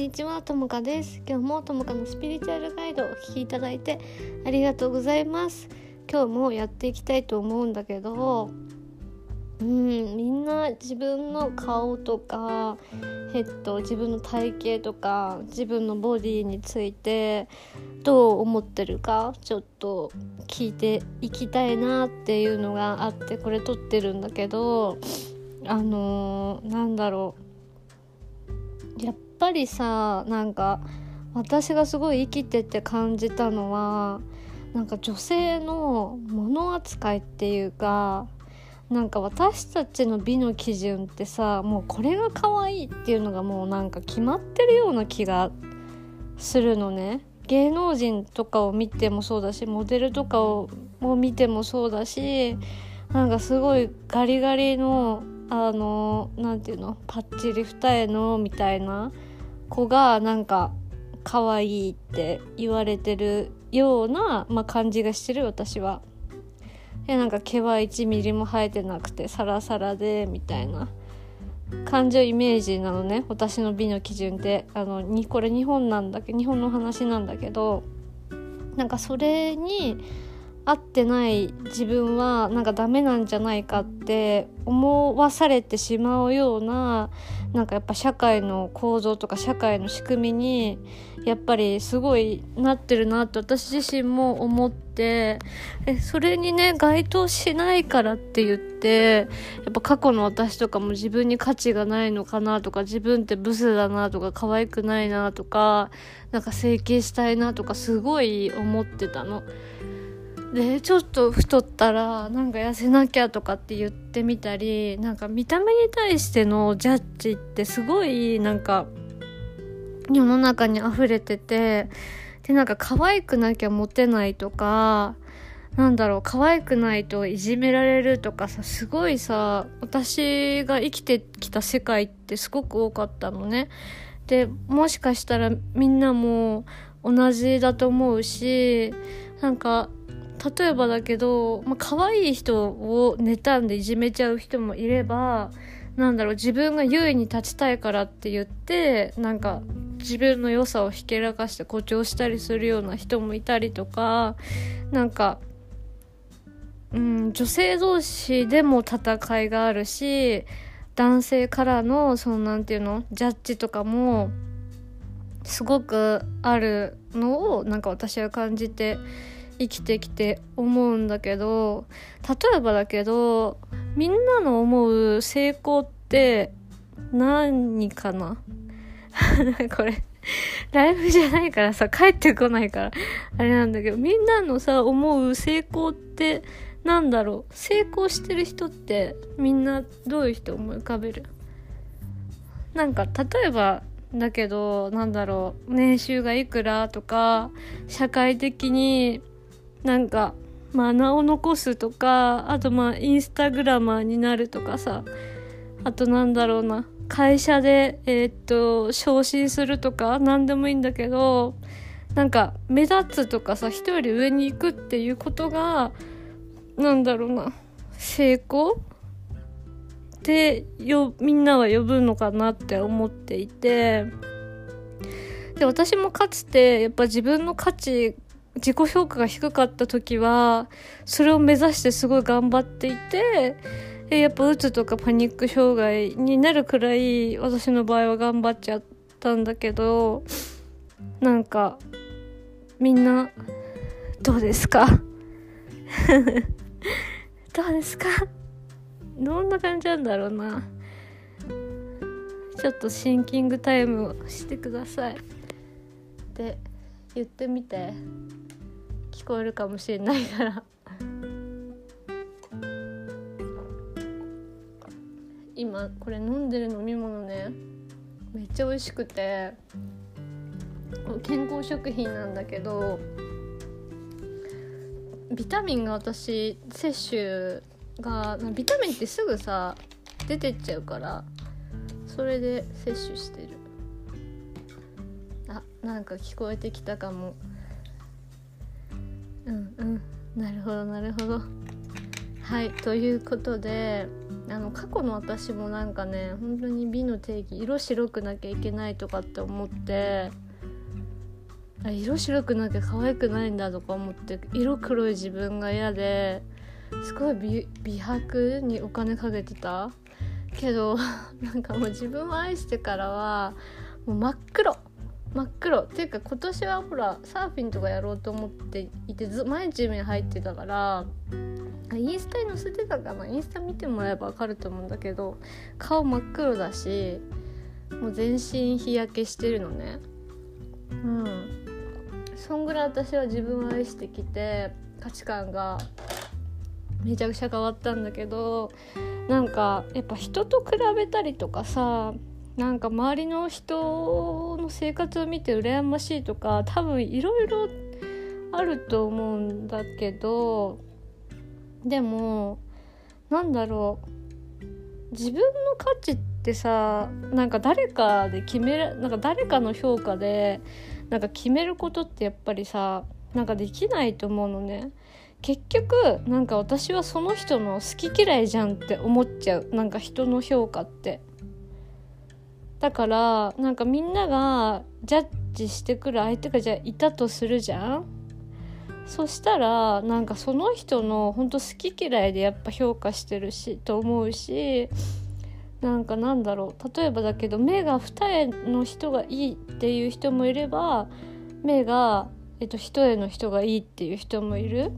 にちはともかです。今日もともかのスピリチュアルガイドをお聞きいただいてありがとうございます。今日もやっていきたいと思うんだけどうんみんな自分の顔とかヘッド自分の体型とか自分のボディについてどう思ってるかちょっと聞いていきたいなっていうのがあってこれ撮ってるんだけどあのー、なんだろう。ぱりさなんか私がすごい生きてて感じたのはなんか女性の物扱いっていうかなんか私たちの美の基準ってさもうこれが可愛いっていうのがもうなんか決まってるような気がするのね。芸能人とかを見てもそうだしモデルとかを見てもそうだしなんかすごいガリガリのあの何て言うのパッチリ二重のみたいな子がなんか可愛いって言われてるような、まあ、感じがしてる私は。でなんか毛は1ミリも生えてなくてサラサラでみたいな感情イメージなのね私の美の基準ってあのにこれ日本なんだけど日本の話なんだけどなんかそれに合ってない自分はなんかダメなんじゃないかって思わされてしまうようななんかやっぱ社会の構造とか社会の仕組みにやっぱりすごいなってるなって私自身も思ってえそれにね該当しないからって言ってやっぱ過去の私とかも自分に価値がないのかなとか自分ってブスだなとか可愛くないなとかなんか整形したいなとかすごい思ってたの。でちょっと太ったらなんか痩せなきゃとかって言ってみたりなんか見た目に対してのジャッジってすごいなんか世の中に溢れててでなんか可愛くなきゃモテないとかなんだろう可愛くないといじめられるとかさすごいさ私が生きてきた世界ってすごく多かったのね。でもしかしたらみんなも同じだと思うしなんか例えばだけど、まあ、可愛い人を妬んでいじめちゃう人もいればなんだろう自分が優位に立ちたいからって言ってなんか自分の良さをひけらかして誇張したりするような人もいたりとかなんか、うん、女性同士でも戦いがあるし男性からのその何て言うのジャッジとかもすごくあるのをなんか私は感じて生きてきて思うんだけど例えばだけどみんなの思う成功って何かな？これライブじゃないからさ帰ってこないからあれなんだけどみんなのさ思う成功ってなんだろう？成功してる人ってみんなどういう人思い浮かべる？なんか例えばだけどなんだろう？年収がいくらとか社会的になんかまあ名を残すとかあとまあインスタグラマーになるとかさあとなんだろうな会社でえー、っと昇進するとか何でもいいんだけどなんか目立つとかさ人より上に行くっていうことがなんだろうな成功？ってよみんなは呼ぶのかなって思っていて。で私もかつてやっぱ自分の価値自己評価が低かった時はそれを目指してすごい頑張っていてやっぱうつとかパニック障害になるくらい私の場合は頑張っちゃったんだけどなんかみんなどうですか？どうですか？どんな感じなんだろうな。ちょっとシンキングタイムをしてください。で言ってみて。聞こえるかもしれないから。今これ飲んでる飲み物ね。めっちゃ美味しくて。健康食品なんだけど。ビタミンが私摂取がビタミンってすぐさ出てっちゃうから。それで摂取してる。なんか聞こえてきたかも。うんうん。なるほどなるほど。はいということであの過去の私もなんかね本当に美の定義色白くなきゃいけないとかって思ってあ色白くなきゃ可愛くないんだとか思って色黒い自分が嫌ですごい美美白にお金かけてた。けど なんかもう自分を愛してからはもう真っ黒。真っ黒。っていうか今年はほらサーフィンとかやろうと思っていてず毎日海入ってたからインスタに載せてたかな。インスタ見てもらえば分かると思うんだけど顔真っ黒だしもう全身日焼けしてるのね。うん。そんぐらい私は自分を愛してきて価値観がめちゃくちゃ変わったんだけどなんかやっぱ人と比べたりとかさなんか周りの人の生活を見て羨ましいとか多分いろいろあると思うんだけどでもなんだろう自分の価値ってさなんか誰かで決めるなんか誰かの評価でなんか決めることってやっぱりさなんかできないと思うのね。結局なんか私はその人の好き嫌いじゃんって思っちゃうなんか人の評価ってだからなんかみんながジャッジしてくる相手がじゃあいたとするじゃんそしたらなんかその人の本当好き嫌いでやっぱ評価してるしと思うしなんかなんだろう例えばだけど目が二重の人がいいっていう人もいれば目が、えっと、一重の人がいいっていう人もいる。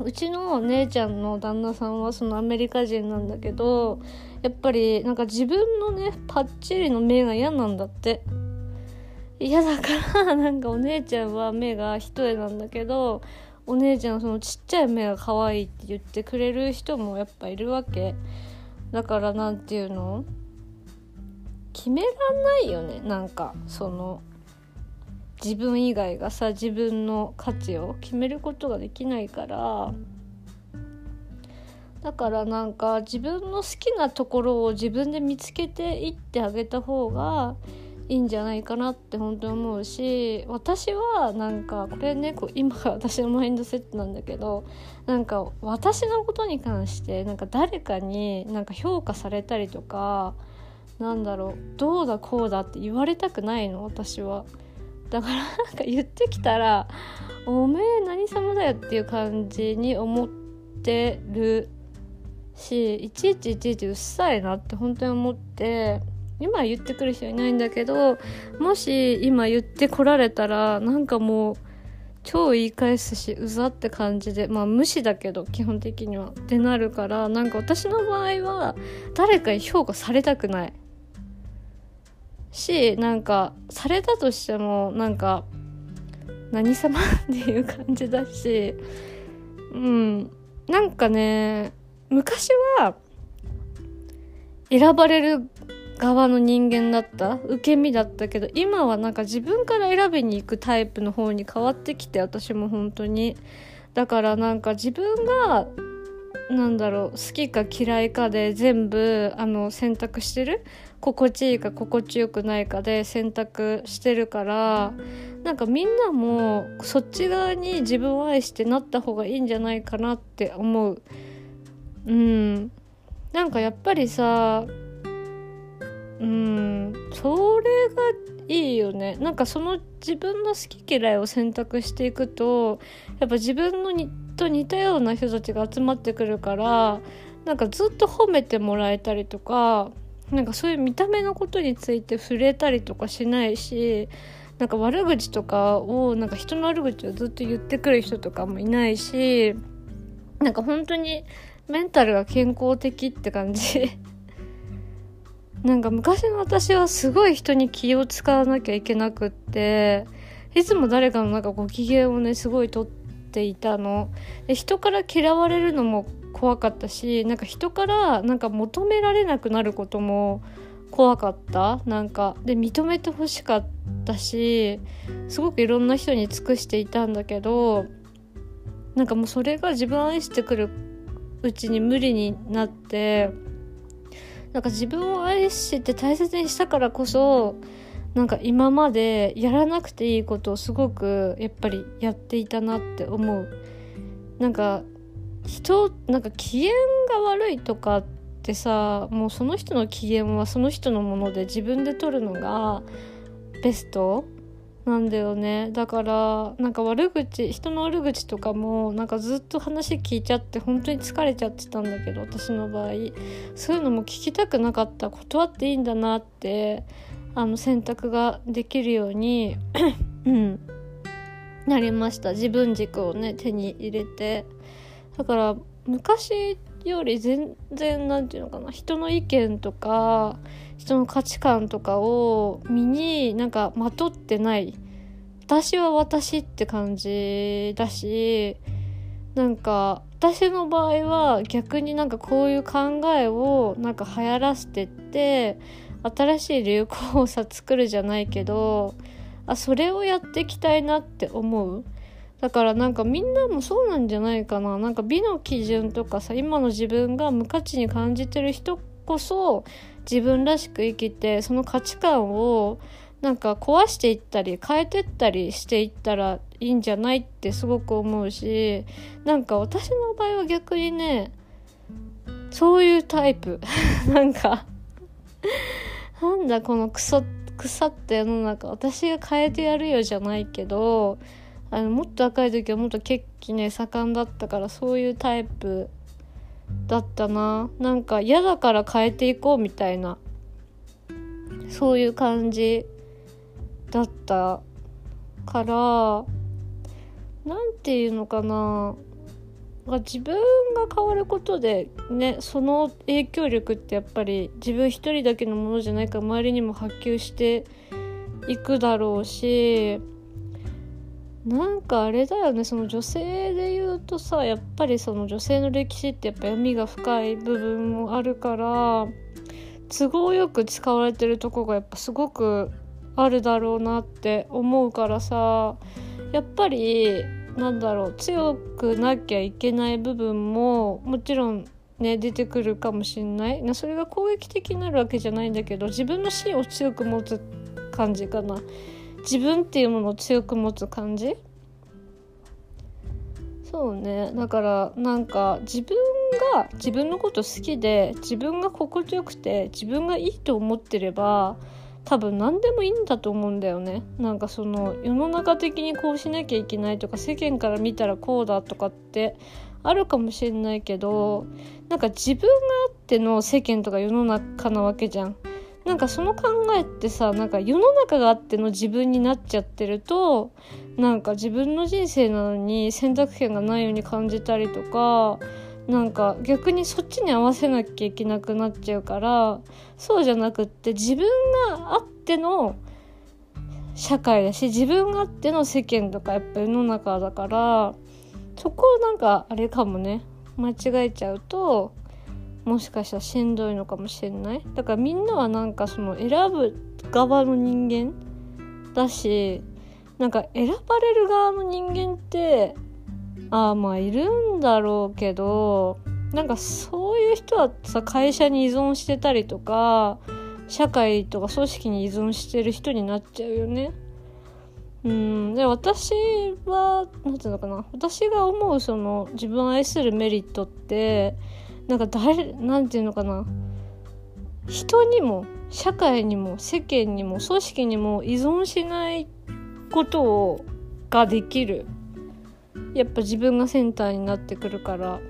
うちの姉ちゃんの旦那さんはそのアメリカ人なんだけどやっぱりなんか自分のねパッチリの目が嫌なんだって。嫌だから なんかお姉ちゃんは目が一重なんだけどお姉ちゃんそのちっちゃい目が可愛いって言ってくれる人もやっぱいるわけ。だからなんていうの？決めらんないよねなんかその自分以外がさ自分の価値を決めることができないからだからなんか自分の好きなところを自分で見つけていってあげた方がいいんじゃないかなって本当に思うし私はなんかこれねこう今が 私のマインドセットなんだけどなんか私のことに関してなんか誰かになんか評価されたりとかなんだろうどうだこうだって言われたくないの私は。だからなんか言ってきたら「おめえ何様だよ」っていう感じに思ってるしいちいちいちいちうっさいなって本当に思って今言ってくる人いないんだけどもし今言ってこられたらなんかもう超言い返すしうざって感じでまあ無視だけど基本的にはってなるからなんか私の場合は誰かに評価されたくない。しなんかされたとしてもなんか何様っていう感じだしうん。なんかね昔は選ばれる側の人間だった受け身だったけど今はなんか自分から選びに行くタイプの方に変わってきて私も本当に。だからなんか自分がなんだろう好きか嫌いかで全部あの選択してる心地いいか心地よくないかで選択してるからなんかみんなもそっち側に自分を愛してなった方がいいんじゃないかなって思う。うん。なんかやっぱりさうん。それがいいよね。なんかその自分の好き嫌いを選択していくとやっぱ自分のにと似たような人たちが集まってくるからなんかずっと褒めてもらえたりとかなんかそういう見た目のことについて触れたりとかしないしなんか悪口とかをなんか人の悪口をずっと言ってくる人とかもいないしなんか本当にメンタルが健康的って感じ。なんか昔の私はすごい人に気を使わなきゃいけなくっていつも誰かのなんかご機嫌をねすごいとっていたの。で人から嫌われるのも怖かったしなんか人からなんか求められなくなることも怖かった。なんかで認めてほしかったしすごくいろんな人に尽くしていたんだけどなんかもうそれが自分を愛してくるうちに無理になってなんか自分を愛して大切にしたからこそなんか今までやらなくていいことをすごくやっぱりやっていたなって思う。なんか人なんか機嫌が悪いとかってさもうその人の機嫌はその人のもので自分で取るのがベストなんだよね。だからなんか悪口人の悪口とかもなんかずっと話聞いちゃって本当に疲れちゃってたんだけど私の場合。そういうのも聞きたくなかった。断っていいんだなってあの選択ができるようにうん。なりました。自分軸をね手に入れて。だから昔より全然何て言うのかな。人の意見とか人の価値観とかを身になんかまとってない。私は私って感じだしなんか私の場合は逆になんかこういう考えをなんか流行らせてって新しい流行をさ作るじゃないけどあそれをやっていきたいなって思う。だからなんかみんなもそうなんじゃないかな。なんか美の基準とかさ今の自分が無価値に感じてる人こそ自分らしく生きてその価値観をなんか壊していったり変えてったりしていったらいいんじゃないってすごく思うしなんか私の場合は逆にねそういうタイプ。なんかなんだこのクソ腐った世の中私が変えてやるよじゃないけどあのもっと若い時はもっと血気ね盛んだったからそういうタイプだったな。なんか嫌だから変えていこうみたいなそういう感じだったから何て言うのかな。自分が変わることでねその影響力ってやっぱり自分一人だけのものじゃないから周りにも波及していくだろうしなんかあれだよねその女性で言うとさやっぱりその女性の歴史ってやっぱ闇が深い部分もあるから都合よく使われてるとこがやっぱすごくあるだろうなって思うからさやっぱりなんだろう強くなきゃいけない部分ももちろんね出てくるかもしんない。なそれが攻撃的になるわけじゃないんだけど自分の芯を強く持つ感じかな。自分っていうものを強く持つ感じ？そうね。だからなんか自分が自分のこと好きで自分が心地よくて自分がいいと思ってれば多分何でもいいんだと思うんだよね。なんかその世の中的にこうしなきゃいけないとか世間から見たらこうだとかってあるかもしれないけどなんか自分があっての世間とか世の中なわけじゃん。なんかその考えってさなんか世の中があっての自分になっちゃってるとなんか自分の人生なのに選択権がないように感じたりとかなんか逆にそっちに合わせなきゃいけなくなっちゃうからそうじゃなくって自分があっての社会だし自分があっての世間とかやっぱ世の中だからそこをなんかあれかもね。間違えちゃうともしかしたらしんどいのかもしれない。だからみんなはなんかその選ぶ側の人間だしなんか選ばれる側の人間ってああまあいるんだろうけどなんかそういう人はさ会社に依存してたりとか社会とか組織に依存してる人になっちゃうよね。うん、で私は何て言うのかな私が思うその自分を愛するメリットってなんか誰なんていうのかな人にも社会にも世間にも組織にも依存しないことをができるやっぱ自分がセンターになってくるから。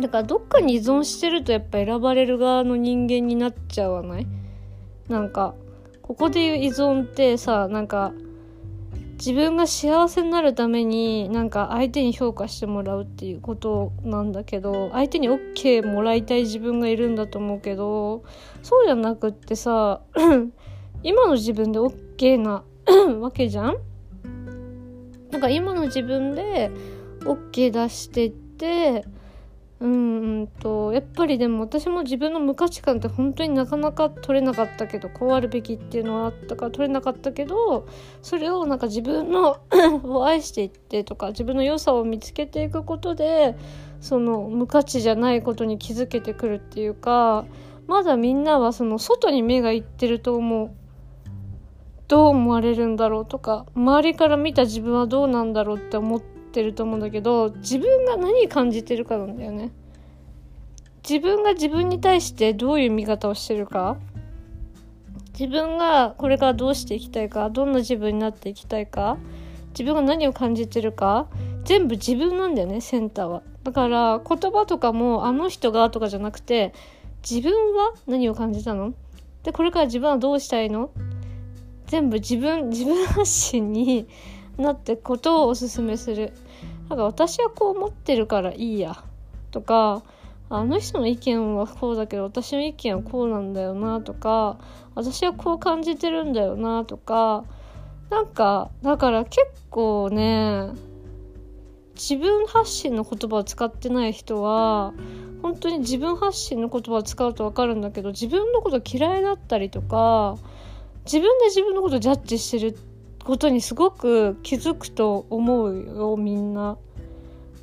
だからどっかに依存してるとやっぱ選ばれる側の人間になっちゃわない？なんかここでいう依存ってさなんか自分が幸せになるためになんか相手に評価してもらうっていうことなんだけど相手に OK もらいたい自分がいるんだと思うけどそうじゃなくってさ 今の自分で OK なわけじゃん？なんか今の自分で OK 出してってうんとやっぱりでも私も自分の無価値観って本当になかなか取れなかったけどこうあるべきっていうのはあったから取れなかったけどそれをなんか自分の を愛していってとか自分の良さを見つけていくことでその無価値じゃないことに気づけてくるっていうかまだみんなはその外に目がいってると思う。どう思われるんだろうとか周りから見た自分はどうなんだろうって思ってると思うんだけど自分が何感じてるかなんだよね。自分が自分に対してどういう見方をしてるか。自分がこれからどうしていきたいかどんな自分になっていきたいか。自分が何を感じてるか。全部自分なんだよねセンターは。だから言葉とかもあの人がとかじゃなくて自分は何を感じたの？でこれから自分はどうしたいの？全部自分 自分発信になってことをおすすめする。なんか私はこう思ってるからいいや。とかあの人の意見はこうだけど私の意見はこうなんだよな。とか私はこう感じてるんだよな。とかなんかだから結構ね自分発信の言葉を使ってない人は本当に自分発信の言葉を使うと分かるんだけど自分のこと嫌いだったりとか自分で自分のことジャッジしてることにすごく気づくと思うよみんな。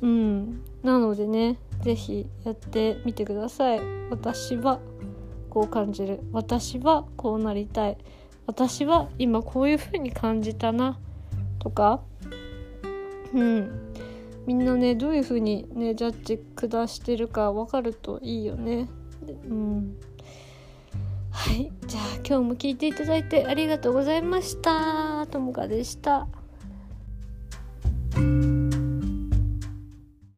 うん、なのでね是非やってみてください。私はこう感じる。私はこうなりたい。私は今こういう風に感じたな。とか。うん。みんなねどういう風にねジャッジ下してるか分かるといいよね。うん。はいじゃあ今日も聞いていただいてありがとうございましたともかでした。